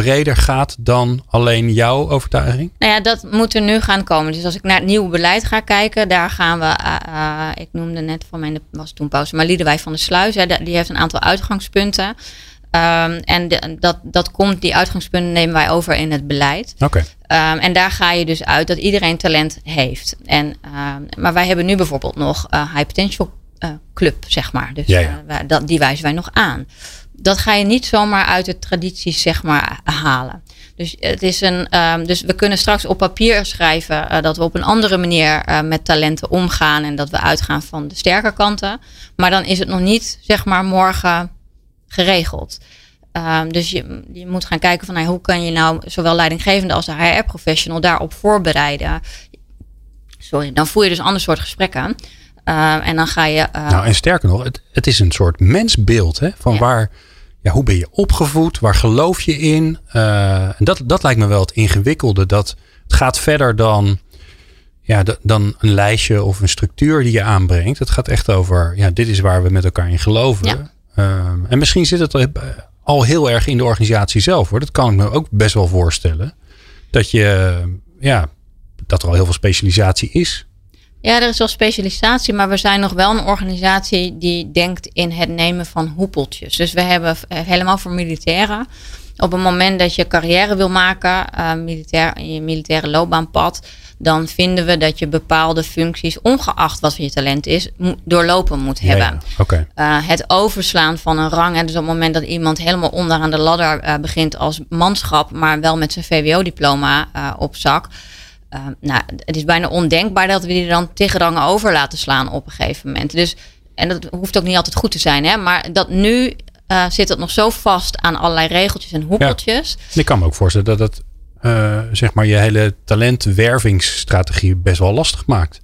breder gaat dan alleen jouw overtuiging? Nou ja, dat moet er nu gaan komen. Dus als ik naar het nieuwe beleid ga kijken, daar gaan we, uh, uh, ik noemde net van mijn, was toen pauze, maar Liedewij van de Sluis, hè, die heeft een aantal uitgangspunten. Um, en de, dat, dat komt, die uitgangspunten nemen wij over in het beleid. Oké. Okay. Um, en daar ga je dus uit dat iedereen talent heeft. En, um, maar wij hebben nu bijvoorbeeld nog uh, High Potential Club, zeg maar. Dus ja, ja. Uh, dat, die wijzen wij nog aan. Dat ga je niet zomaar uit de tradities, zeg maar, halen. Dus, het is een, dus we kunnen straks op papier schrijven dat we op een andere manier met talenten omgaan. En dat we uitgaan van de sterke kanten. Maar dan is het nog niet, zeg maar, morgen geregeld. Um, dus je, je moet gaan kijken van nou, hoe kan je nou zowel leidinggevende als de HR-professional daarop voorbereiden. Sorry, dan voer je dus een ander soort gesprekken. Uh, en dan ga je. Nou, en sterker nog, het, het is een soort mensbeeld. Hè? Van ja. waar, ja, hoe ben je opgevoed? Waar geloof je in? Uh, en dat, dat lijkt me wel het ingewikkelde. Dat het gaat verder dan, ja, dan een lijstje of een structuur die je aanbrengt. Het gaat echt over, ja, dit is waar we met elkaar in geloven. Ja. Um, en misschien zit het al heel erg in de organisatie zelf hoor. Dat kan ik me ook best wel voorstellen. Dat je, ja, dat er al heel veel specialisatie is. Ja, er is wel specialisatie, maar we zijn nog wel een organisatie die denkt in het nemen van hoepeltjes. Dus we hebben helemaal voor militairen. Op het moment dat je carrière wil maken, uh, militair, in je militaire loopbaanpad, dan vinden we dat je bepaalde functies, ongeacht wat je talent is, doorlopen moet hebben. Ja, ja. Okay. Uh, het overslaan van een rang. Hè, dus op het moment dat iemand helemaal onderaan de ladder uh, begint als manschap, maar wel met zijn VWO-diploma op zak. Uh, nou, het is bijna ondenkbaar dat we die dan tegen rangen over laten slaan op een gegeven moment. Dus, en dat hoeft ook niet altijd goed te zijn, hè, maar dat nu uh, zit het nog zo vast aan allerlei regeltjes en hoepeltjes. Ja. Ik kan me ook voorstellen dat het uh, zeg maar je hele talentwervingsstrategie best wel lastig maakt.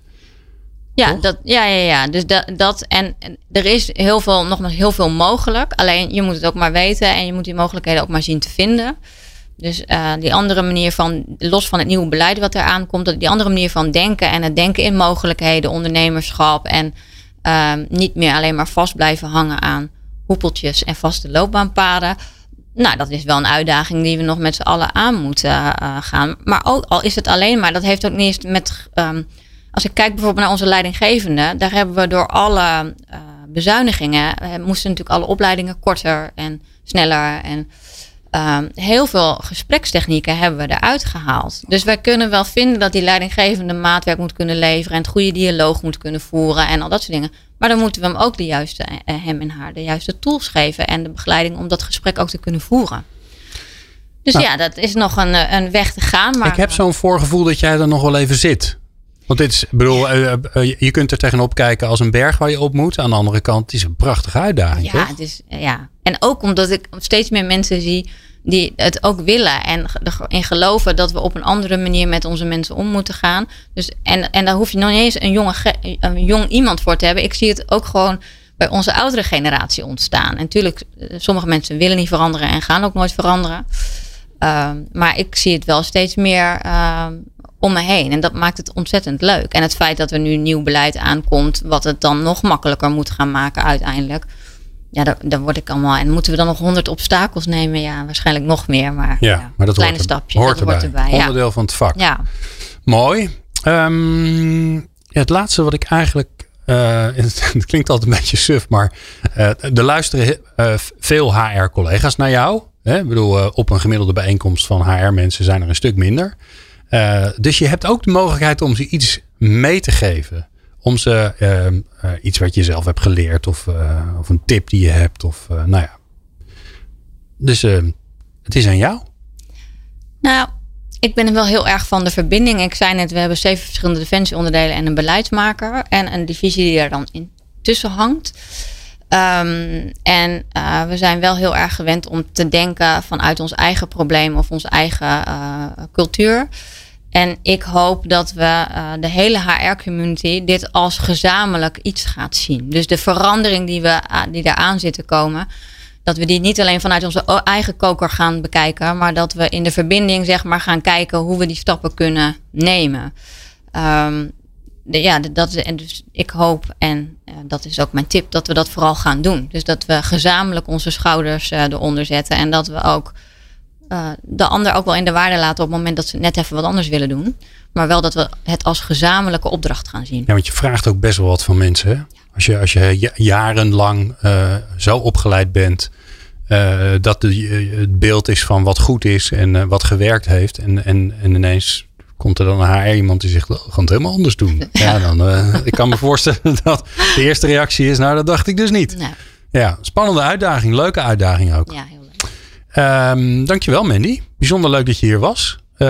Ja, dat, ja, ja, ja. Dus dat, dat en, en er is heel veel, nogmaals heel veel mogelijk. Alleen je moet het ook maar weten en je moet die mogelijkheden ook maar zien te vinden. Dus uh, die andere manier van, los van het nieuwe beleid wat eraan komt, die andere manier van denken en het denken in mogelijkheden, ondernemerschap en uh, niet meer alleen maar vast blijven hangen aan hoepeltjes en vaste loopbaanpaden. Nou, dat is wel een uitdaging die we nog met z'n allen aan moeten uh, gaan. Maar ook al is het alleen maar, dat heeft ook niet eens met. Um, als ik kijk bijvoorbeeld naar onze leidinggevende, daar hebben we door alle uh, bezuinigingen, moesten natuurlijk alle opleidingen korter en sneller. En um, heel veel gesprekstechnieken hebben we eruit gehaald. Dus wij kunnen wel vinden dat die leidinggevende maatwerk moet kunnen leveren en het goede dialoog moet kunnen voeren en al dat soort dingen. Maar dan moeten we hem ook de juiste, hem en haar de juiste tools geven en de begeleiding om dat gesprek ook te kunnen voeren. Dus nou, ja, dat is nog een, een weg te gaan. Maar ik heb zo'n voorgevoel dat jij er nog wel even zit. Want dit is, bedoel, uh, je kunt er tegenop kijken als een berg waar je op moet. Aan de andere kant, het is een prachtige uitdaging. Ja, toch? Het is, ja. en ook omdat ik steeds meer mensen zie die het ook willen en in geloven dat we op een andere manier met onze mensen om moeten gaan. Dus, en, en daar hoef je nog niet eens een, jonge, een jong iemand voor te hebben. Ik zie het ook gewoon bij onze oudere generatie ontstaan. En natuurlijk, sommige mensen willen niet veranderen en gaan ook nooit veranderen. Uh, maar ik zie het wel steeds meer uh, om me heen. En dat maakt het ontzettend leuk. En het feit dat er nu nieuw beleid aankomt, wat het dan nog makkelijker moet gaan maken uiteindelijk ja, daar, daar word ik allemaal. En moeten we dan nog honderd obstakels nemen? Ja, waarschijnlijk nog meer. Maar, ja, ja maar dat kleine hoort, stapje. Hoort dat erbij. hoort erbij. Onderdeel ja. van het vak. Ja. Mooi. Um, ja, het laatste wat ik eigenlijk. Uh, [laughs] het klinkt altijd een beetje suf, maar uh, er luisteren uh, veel HR-collega's naar jou. Hè? Ik bedoel, op een gemiddelde bijeenkomst van HR-mensen zijn er een stuk minder. dus je hebt ook de mogelijkheid om ze iets mee te geven om ze uh, uh, iets wat je zelf hebt geleerd of, uh, of een tip die je hebt of nou ja. Dus het is aan jou. Nou, ik ben wel heel erg van de verbinding. Ik zei net, we hebben zeven verschillende defensieonderdelen en een beleidsmaker en een divisie die er dan in tussen hangt. Um, en we zijn wel heel erg gewend om te denken vanuit ons eigen probleem of onze eigen cultuur. En ik hoop dat we uh, de hele HR-community dit als gezamenlijk iets gaat zien. Dus de verandering die, we, uh, die eraan zit te komen, dat we die niet alleen vanuit onze eigen koker gaan bekijken, maar dat we in de verbinding zeg maar gaan kijken hoe we die stappen kunnen nemen. De, ja, dat, en dus ik hoop, en uh, dat is ook mijn tip, dat we dat vooral gaan doen. Dus dat we gezamenlijk onze schouders eronder zetten en dat we ook uh, de ander ook wel in de waarde laten op het moment dat ze net even wat anders willen doen. Maar wel dat we het als gezamenlijke opdracht gaan zien. Ja, want je vraagt ook best wel wat van mensen. Hè? Als, je, als je jarenlang zo opgeleid bent. dat de, het beeld is van wat goed is en wat gewerkt heeft. En, en, en ineens komt er dan een HR iemand die zegt, we gaan het helemaal anders doen. [laughs] Ja, dan, uh, ik kan me voorstellen [laughs] dat de eerste reactie is, nou dat dacht ik dus niet. Nee. Ja, spannende uitdaging, leuke uitdaging ook. Ja. Um, dankjewel Mandy, bijzonder leuk dat je hier was. Uh,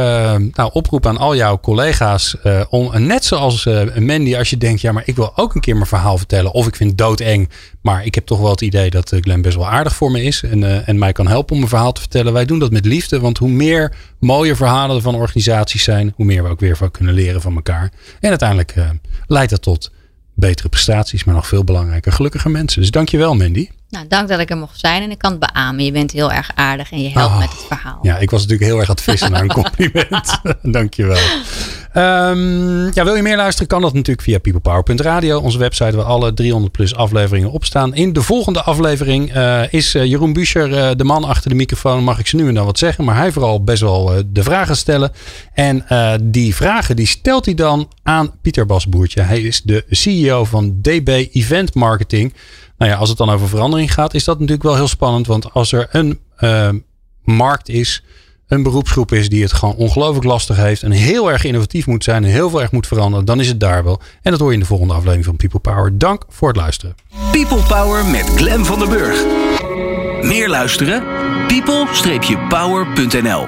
nou, oproep aan al jouw collega's uh, om, net zoals uh, Mandy, als je denkt, ja, maar ik wil ook een keer mijn verhaal vertellen. Of ik vind doodeng, maar ik heb toch wel het idee dat Glenn best wel aardig voor me is. En, en mij kan helpen om mijn verhaal te vertellen. Wij doen dat met liefde, want hoe meer mooie verhalen er van organisaties zijn, hoe meer we ook weer van kunnen leren van elkaar. En uiteindelijk leidt dat tot betere prestaties, maar nog veel belangrijker, gelukkige mensen. Dus dankjewel Mandy. Nou, dank dat ik er mocht zijn en ik kan het beamen. Je bent heel erg aardig en je helpt oh, met het verhaal. Ja, ik was natuurlijk heel erg aan het vissen naar een [laughs] compliment. [laughs] dankjewel. Um, ja, wil je meer luisteren? Kan dat natuurlijk via peoplepower.radio, onze website waar alle 300 plus afleveringen op staan. In de volgende aflevering uh, is uh, Jeroen Buescher uh, de man achter de microfoon. Mag ik ze nu en dan wat zeggen, maar hij vooral best wel de vragen stellen. En die vragen die stelt hij dan aan Pieter Basboertje. Hij is de CEO van DB Event Marketing. Nou ja, als het dan over verandering gaat, is dat natuurlijk wel heel spannend. Want als er een markt is een beroepsgroep is die het gewoon ongelooflijk lastig heeft en heel erg innovatief moet zijn en heel veel erg moet veranderen, dan is het daar wel. En dat hoor je in de volgende aflevering van People Power. Dank voor het luisteren. People Power met Glen van der Burg. Meer luisteren? people-power.nl